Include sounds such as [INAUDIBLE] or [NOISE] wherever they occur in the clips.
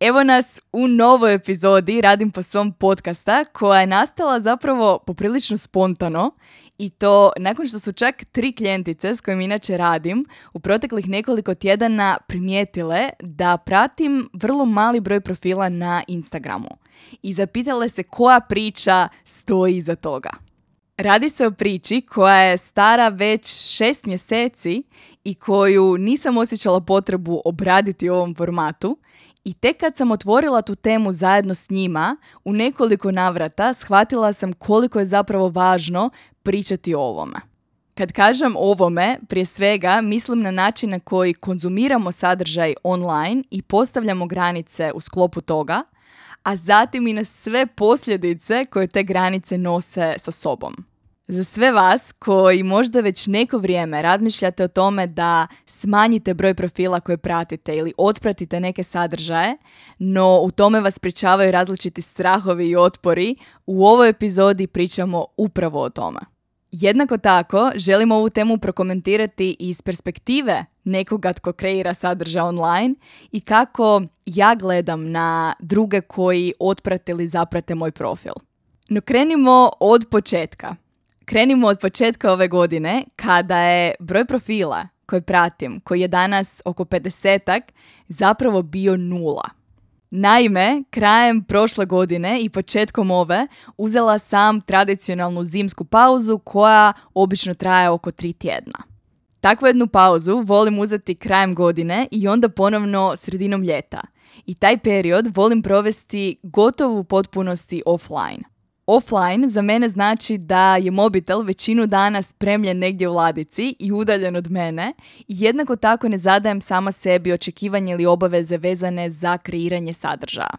Evo nas u novoj epizodi Radim po svom podcasta koja je nastala zapravo poprilično spontano. I to nakon što su čak tri klijentice s kojim inače radim u proteklih nekoliko tjedana primijetile da pratim vrlo mali broj profila na Instagramu. I zapitale se koja priča stoji iza toga. Radi se o priči koja je stara već šest mjeseci i koju nisam osjećala potrebu obraditi u ovom formatu i tek kad sam otvorila tu temu zajedno s njima, u nekoliko navrata shvatila sam koliko je zapravo važno pričati o ovome. Kad kažem ovome, prije svega mislim na način na koji konzumiramo sadržaj online i postavljamo granice u sklopu toga, a zatim i na sve posljedice koje te granice nose sa sobom. Za sve vas koji možda već neko vrijeme razmišljate o tome da smanjite broj profila koje pratite ili otpratite neke sadržaje, no u tome vas pričavaju različiti strahovi i otpori, u ovoj epizodi pričamo upravo o tome. Jednako tako, želim ovu temu prokomentirati iz perspektive nekoga tko kreira sadržaj online i kako ja gledam na druge koji otprate ili zaprate moj profil. No krenimo od početka. Krenimo od početka ove godine kada je broj profila koji pratim, koji je danas oko 50 zapravo bio nula. Naime, krajem prošle godine i početkom ove uzela sam tradicionalnu zimsku pauzu koja obično traje oko tri tjedna. Takvu jednu pauzu volim uzeti krajem godine i onda ponovno sredinom ljeta. I taj period volim provesti gotovo u potpunosti offline. Offline za mene znači da je mobitel većinu dana spremljen negdje u ladici i udaljen od mene jednako tako ne zadajem sama sebi očekivanje ili obaveze vezane za kreiranje sadržaja.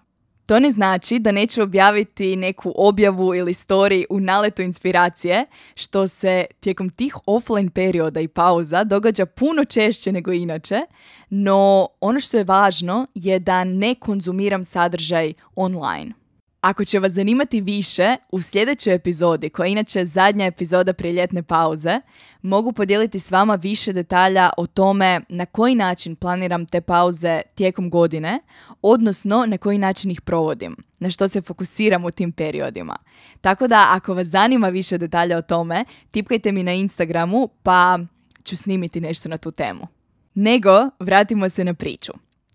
To ne znači da neću objaviti neku objavu ili story u naletu inspiracije, što se tijekom tih offline perioda i pauza događa puno češće nego inače, no ono što je važno je da ne konzumiram sadržaj online. Ako će vas zanimati više, u sljedećoj epizodi, koja je inače zadnja epizoda prije ljetne pauze, mogu podijeliti s vama više detalja o tome na koji način planiram te pauze tijekom godine, odnosno na koji način ih provodim, na što se fokusiram u tim periodima. Tako da ako vas zanima više detalja o tome, tipkajte mi na Instagramu pa ću snimiti nešto na tu temu. Nego, vratimo se na priču.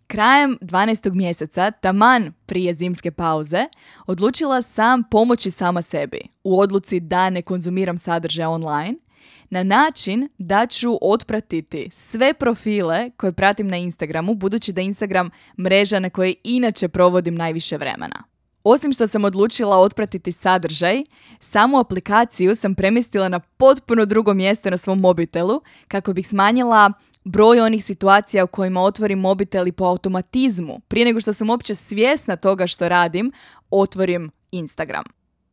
Krajem 12. mjeseca, taman prije zimske pauze, odlučila sam pomoći sama sebi u odluci da ne konzumiram sadržaj online na način da ću otpratiti sve profile koje pratim na Instagramu, budući da Instagram mreža na kojoj inače provodim najviše vremena. Osim što sam odlučila otpratiti sadržaj, samu aplikaciju sam premjestila na potpuno drugo mjesto na svom mobitelu kako bih smanjila broj onih situacija u kojima otvorim mobitel i po automatizmu, prije nego što sam uopće svjesna toga što radim, otvorim Instagram.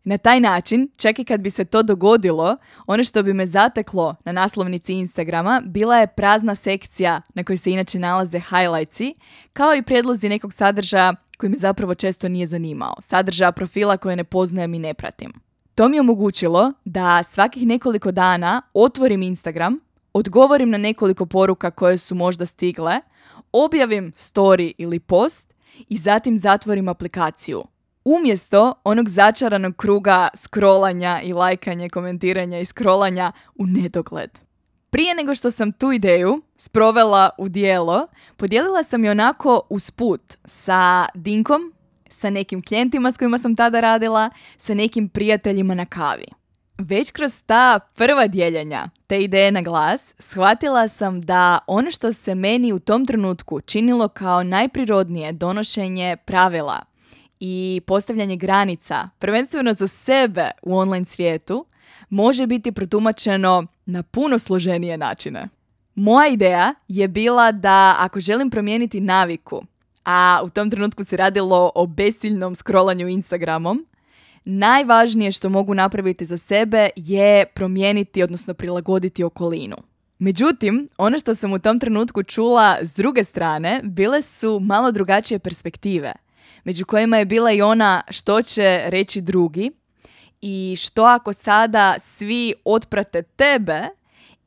Na taj način, čak i kad bi se to dogodilo, ono što bi me zateklo na naslovnici Instagrama bila je prazna sekcija na kojoj se inače nalaze highlightsi, kao i predlozi nekog sadržaja koji me zapravo često nije zanimao, sadržaja profila koje ne poznajem i ne pratim. To mi je omogućilo da svakih nekoliko dana otvorim Instagram, odgovorim na nekoliko poruka koje su možda stigle, objavim story ili post i zatim zatvorim aplikaciju. Umjesto onog začaranog kruga scrollanja i lajkanja, komentiranja i scrollanja u nedogled. Prije nego što sam tu ideju sprovela u dijelo, podijelila sam je onako usput sa Dinkom, sa nekim klijentima s kojima sam tada radila, sa nekim prijateljima na kavi. Već kroz ta prva dijeljenja te ideje na glas, shvatila sam da ono što se meni u tom trenutku činilo kao najprirodnije donošenje pravila i postavljanje granica, prvenstveno za sebe u online svijetu, može biti protumačeno na puno složenije načine. Moja ideja je bila da ako želim promijeniti naviku, a u tom trenutku se radilo o besiljnom scrollanju Instagramom, najvažnije što mogu napraviti za sebe je promijeniti, odnosno prilagoditi okolinu. Međutim, ono što sam u tom trenutku čula s druge strane, bile su malo drugačije perspektive, među kojima je bila i ona što će reći drugi i što ako sada svi otprate tebe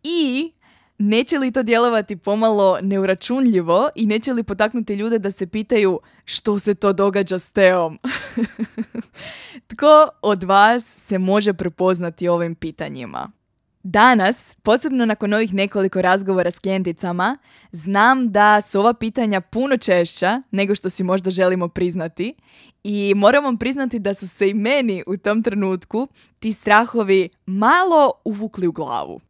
i neće li to djelovati pomalo neuračunljivo i neće li potaknuti ljude da se pitaju što se to događa s Teom? [LAUGHS] Tko od vas se može prepoznati ovim pitanjima? Danas, posebno nakon ovih nekoliko razgovora s klijenticama, znam da su ova pitanja puno češća nego što si možda želimo priznati i moram vam priznati da su se i meni u tom trenutku ti strahovi malo uvukli u glavu.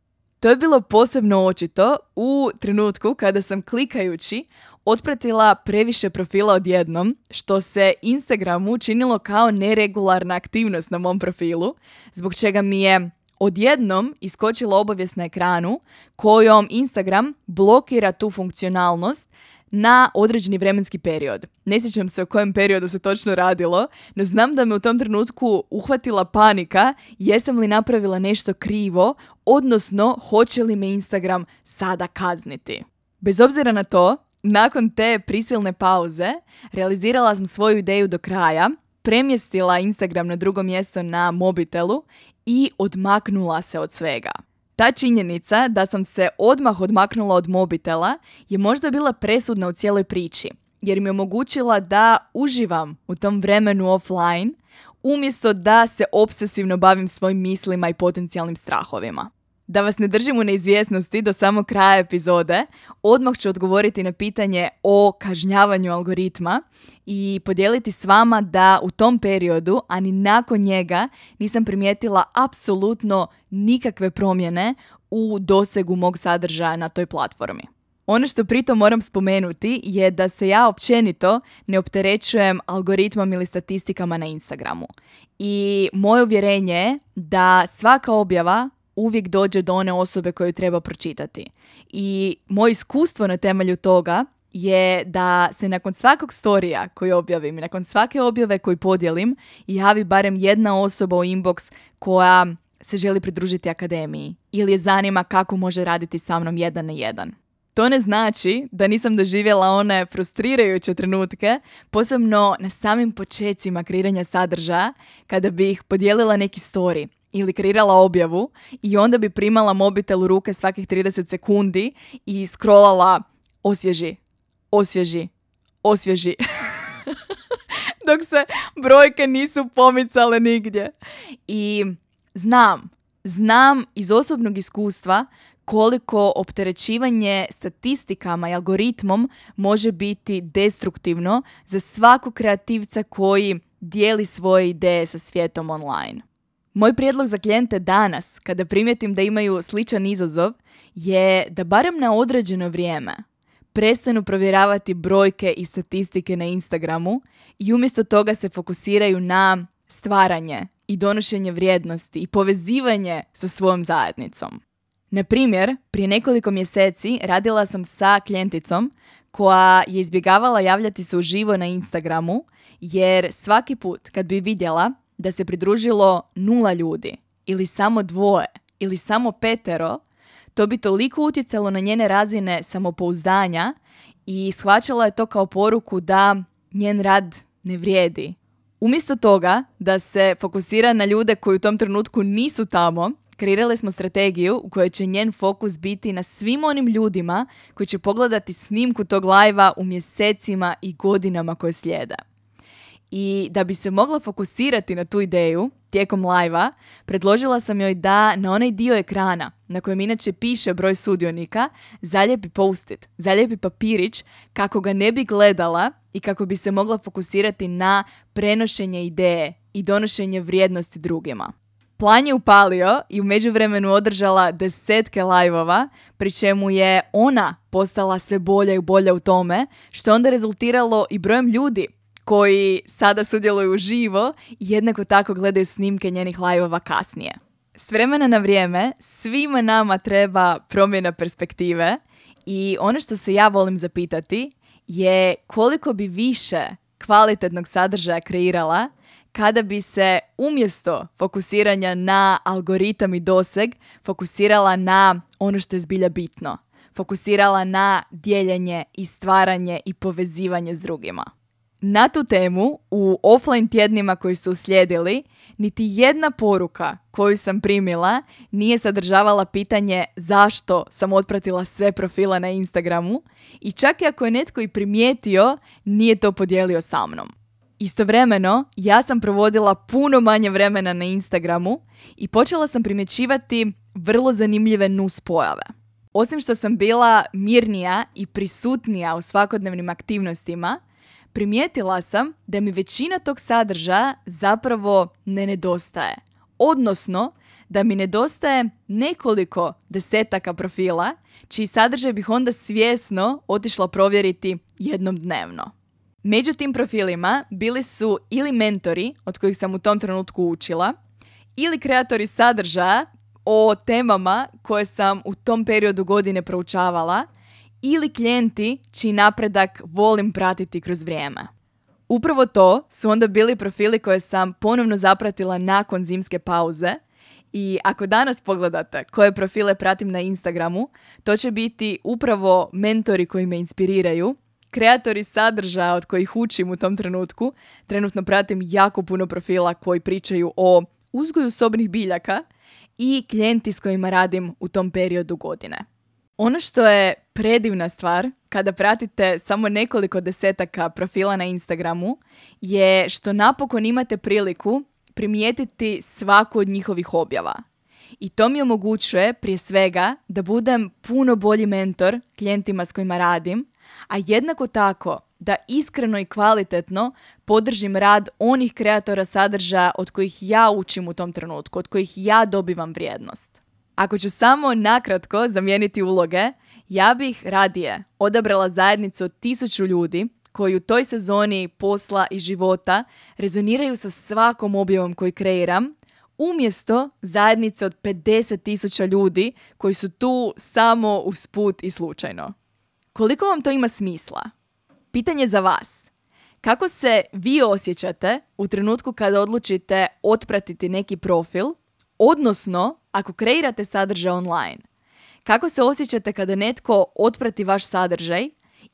To je bilo posebno očito u trenutku kada sam klikajući otpratila previše profila odjednom, što se Instagramu činilo kao neregularna aktivnost na mom profilu, zbog čega mi je odjednom iskočila obavijest na ekranu kojom Instagram blokira tu funkcionalnost na određeni vremenski period. Ne sjećam se o kojem periodu se točno radilo, no znam da me u tom trenutku uhvatila panika jesam li napravila nešto krivo, odnosno hoće li me Instagram sada kazniti. Bez obzira na to, nakon te prisilne pauze, realizirala sam svoju ideju do kraja, premjestila Instagram na drugo mjesto na mobitelu i odmaknula se od svega. Ta činjenica da sam se odmah odmaknula od mobitela je možda bila presudna u cijeloj priči, jer mi je omogućila da uživam u tom vremenu offline, umjesto da se obsesivno bavim svojim mislima i potencijalnim strahovima. Da vas ne držim u neizvjesnosti do samog kraja epizode, odmah ću odgovoriti na pitanje o kažnjavanju algoritma i podijeliti s vama da u tom periodu, a ni nakon njega, nisam primijetila apsolutno nikakve promjene u dosegu mog sadržaja na toj platformi. Ono što pritom moram spomenuti je da se ja općenito ne opterećujem algoritmom ili statistikama na Instagramu. I moje uvjerenje je da svaka objava uvijek dođe do one osobe koju treba pročitati. I moje iskustvo na temelju toga je da se nakon svakog storija koji objavim nakon svake objave koju podijelim javi barem jedna osoba u inbox koja se želi pridružiti akademiji ili je zanima kako može raditi sa mnom jedan na jedan. To ne znači da nisam doživjela one frustrirajuće trenutke, posebno na samim počecima kreiranja sadržaja, kada bih podijelila neki story ili kreirala objavu i onda bi primala mobitel u ruke svakih 30 sekundi i scrollala osvježi, osvježi, osvježi. [LAUGHS] Dok se brojke nisu pomicale nigdje. I znam, znam iz osobnog iskustva koliko opterećivanje statistikama i algoritmom može biti destruktivno za svakog kreativca koji dijeli svoje ideje sa svijetom online. Moj prijedlog za klijente danas, kada primijetim da imaju sličan izazov, je da barem na određeno vrijeme prestanu provjeravati brojke i statistike na Instagramu i umjesto toga se fokusiraju na stvaranje i donošenje vrijednosti i povezivanje sa svojom zajednicom. Na primjer, prije nekoliko mjeseci radila sam sa klijenticom koja je izbjegavala javljati se uživo na Instagramu jer svaki put kad bi vidjela da se pridružilo nula ljudi ili samo dvoje ili samo petero, to bi toliko utjecalo na njene razine samopouzdanja i shvaćala je to kao poruku da njen rad ne vrijedi. Umjesto toga da se fokusira na ljude koji u tom trenutku nisu tamo, kreirali smo strategiju u kojoj će njen fokus biti na svim onim ljudima koji će pogledati snimku tog lajva u mjesecima i godinama koje slijede. I da bi se mogla fokusirati na tu ideju tijekom lajva, predložila sam joj da na onaj dio ekrana na kojem inače piše broj sudionika, zaljepi postit, zaljepi papirić kako ga ne bi gledala i kako bi se mogla fokusirati na prenošenje ideje i donošenje vrijednosti drugima. Plan je upalio i u međuvremenu održala desetke lajvova, pri čemu je ona postala sve bolja i bolja u tome, što je onda rezultiralo i brojem ljudi koji sada sudjeluju živo i jednako tako gledaju snimke njenih lajvova kasnije. S vremena na vrijeme svima nama treba promjena perspektive i ono što se ja volim zapitati je koliko bi više kvalitetnog sadržaja kreirala kada bi se umjesto fokusiranja na algoritam i doseg fokusirala na ono što je zbilja bitno. Fokusirala na dijeljenje i stvaranje i povezivanje s drugima. Na tu temu u offline tjednima koji su uslijedili, niti jedna poruka koju sam primila nije sadržavala pitanje zašto sam otpratila sve profile na Instagramu i čak i ako je netko i primijetio, nije to podijelio sa mnom. Istovremeno, ja sam provodila puno manje vremena na Instagramu i počela sam primjećivati vrlo zanimljive nus pojave. Osim što sam bila mirnija i prisutnija u svakodnevnim aktivnostima, primijetila sam da mi većina tog sadržaja zapravo ne nedostaje. Odnosno, da mi nedostaje nekoliko desetaka profila, čiji sadržaj bih onda svjesno otišla provjeriti jednom dnevno. Među tim profilima bili su ili mentori od kojih sam u tom trenutku učila, ili kreatori sadržaja o temama koje sam u tom periodu godine proučavala, ili klijenti čiji napredak volim pratiti kroz vrijeme. Upravo to su onda bili profili koje sam ponovno zapratila nakon zimske pauze i ako danas pogledate koje profile pratim na Instagramu, to će biti upravo mentori koji me inspiriraju, kreatori sadržaja od kojih učim u tom trenutku. Trenutno pratim jako puno profila koji pričaju o uzgoju sobnih biljaka i klijenti s kojima radim u tom periodu godine. Ono što je predivna stvar kada pratite samo nekoliko desetaka profila na Instagramu je što napokon imate priliku primijetiti svaku od njihovih objava. I to mi omogućuje prije svega da budem puno bolji mentor klijentima s kojima radim, a jednako tako da iskreno i kvalitetno podržim rad onih kreatora sadržaja od kojih ja učim u tom trenutku, od kojih ja dobivam vrijednost. Ako ću samo nakratko zamijeniti uloge, ja bih radije odabrala zajednicu od tisuću ljudi koji u toj sezoni posla i života rezoniraju sa svakom objavom koju kreiram, umjesto zajednice od 50 tisuća ljudi koji su tu samo usput i slučajno. Koliko vam to ima smisla? Pitanje za vas. Kako se vi osjećate u trenutku kada odlučite otpratiti neki profil, odnosno ako kreirate sadržaj online? Kako se osjećate kada netko otprati vaš sadržaj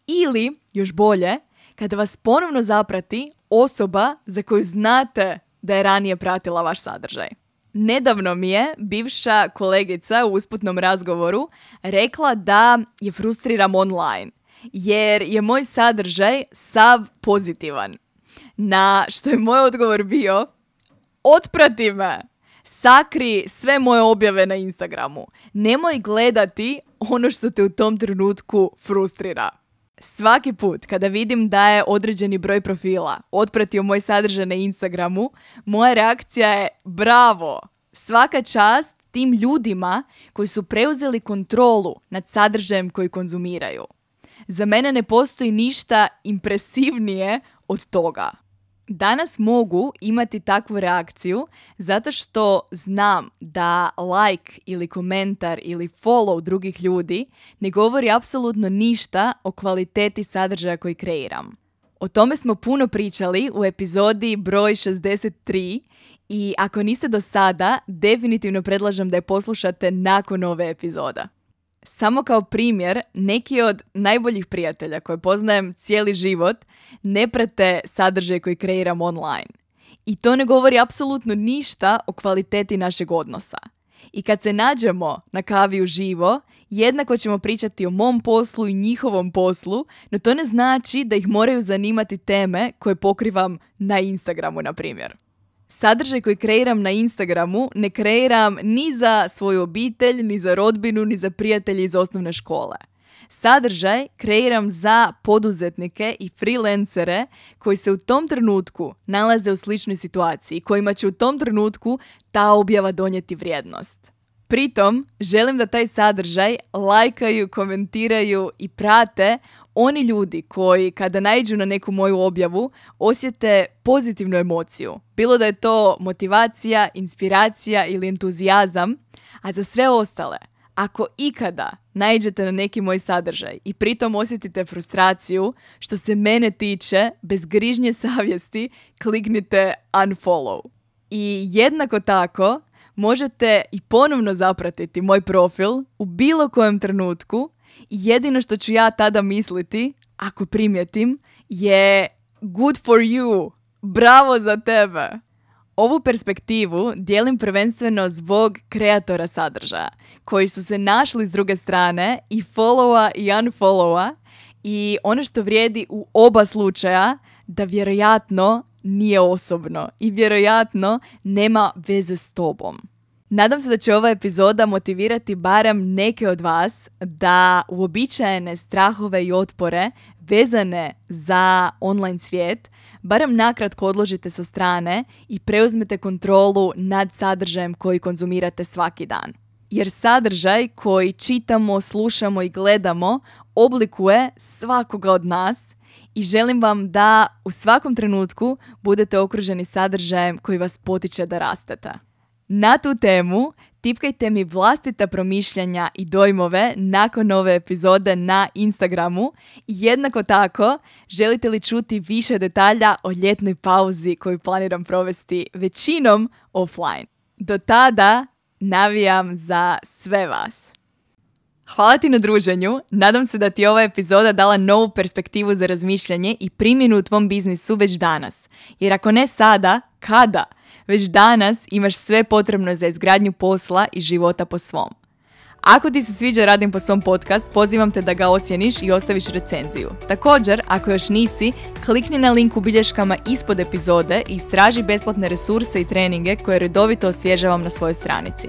ili, još bolje, kada vas ponovno zaprati osoba za koju znate da je ranije pratila vaš sadržaj? Nedavno mi je bivša kolegica u usputnom razgovoru rekla da je frustriram online jer je moj sadržaj sav pozitivan. Na što je moj odgovor bio otprati me, sakri sve moje objave na Instagramu. Nemoj gledati ono što te u tom trenutku frustrira. Svaki put kada vidim da je određeni broj profila otpratio moj sadržaj na Instagramu, moja reakcija je bravo, svaka čast tim ljudima koji su preuzeli kontrolu nad sadržajem koji konzumiraju. Za mene ne postoji ništa impresivnije od toga. Danas mogu imati takvu reakciju zato što znam da like ili komentar ili follow drugih ljudi ne govori apsolutno ništa o kvaliteti sadržaja koji kreiram. O tome smo puno pričali u epizodi broj 63 i ako niste do sada, definitivno predlažem da je poslušate nakon ove epizoda. Samo kao primjer, neki od najboljih prijatelja koje poznajem cijeli život ne prate sadržaj koji kreiram online. I to ne govori apsolutno ništa o kvaliteti našeg odnosa. I kad se nađemo na kavi živo, jednako ćemo pričati o mom poslu i njihovom poslu, no to ne znači da ih moraju zanimati teme koje pokrivam na Instagramu, na primjer. Sadržaj koji kreiram na Instagramu ne kreiram ni za svoju obitelj, ni za rodbinu, ni za prijatelje iz osnovne škole. Sadržaj kreiram za poduzetnike i freelancere koji se u tom trenutku nalaze u sličnoj situaciji, kojima će u tom trenutku ta objava donijeti vrijednost. Pritom, želim da taj sadržaj lajkaju, komentiraju i prate oni ljudi koji kada naiđu na neku moju objavu osjete pozitivnu emociju. Bilo da je to motivacija, inspiracija ili entuzijazam, a za sve ostale, Ako ikada naiđete na neki moj sadržaj i pritom osjetite frustraciju, što se mene tiče, bez grižnje savjesti, kliknite unfollow. I jednako tako, možete i ponovno zapratiti moj profil u bilo kojem trenutku i jedino što ću ja tada misliti, ako primjetim, je good for you, bravo za tebe. Ovu perspektivu dijelim prvenstveno zbog kreatora sadržaja, koji su se našli s druge strane i followa i unfollowa i ono što vrijedi u oba slučaja da vjerojatno nije osobno i vjerojatno nema veze s tobom. Nadam se da će ova epizoda motivirati barem neke od vas da uobičajene strahove i otpore vezane za online svijet barem nakratko odložite sa strane i preuzmete kontrolu nad sadržajem koji konzumirate svaki dan. Jer sadržaj koji čitamo, slušamo i gledamo oblikuje svakoga od nas i želim vam da u svakom trenutku budete okruženi sadržajem koji vas potiče da rastete. Na tu temu tipkajte mi vlastita promišljanja i dojmove nakon ove epizode na Instagramu. Jednako tako, želite li čuti više detalja o ljetnoj pauzi koju planiram provesti većinom offline. Do tada navijam za sve vas. Hvala ti na druženju. Nadam se da ti je ova epizoda dala novu perspektivu za razmišljanje i primjenu u tvom biznisu već danas. Jer ako ne sada, kada? Već danas imaš sve potrebno za izgradnju posla i života po svom. Ako ti se sviđa Radim po svom podcast, pozivam te da ga ocjeniš i ostaviš recenziju. Također, ako još nisi, klikni na link u bilješkama ispod epizode i istraži besplatne resurse i treninge koje redovito osvježavam na svojoj stranici.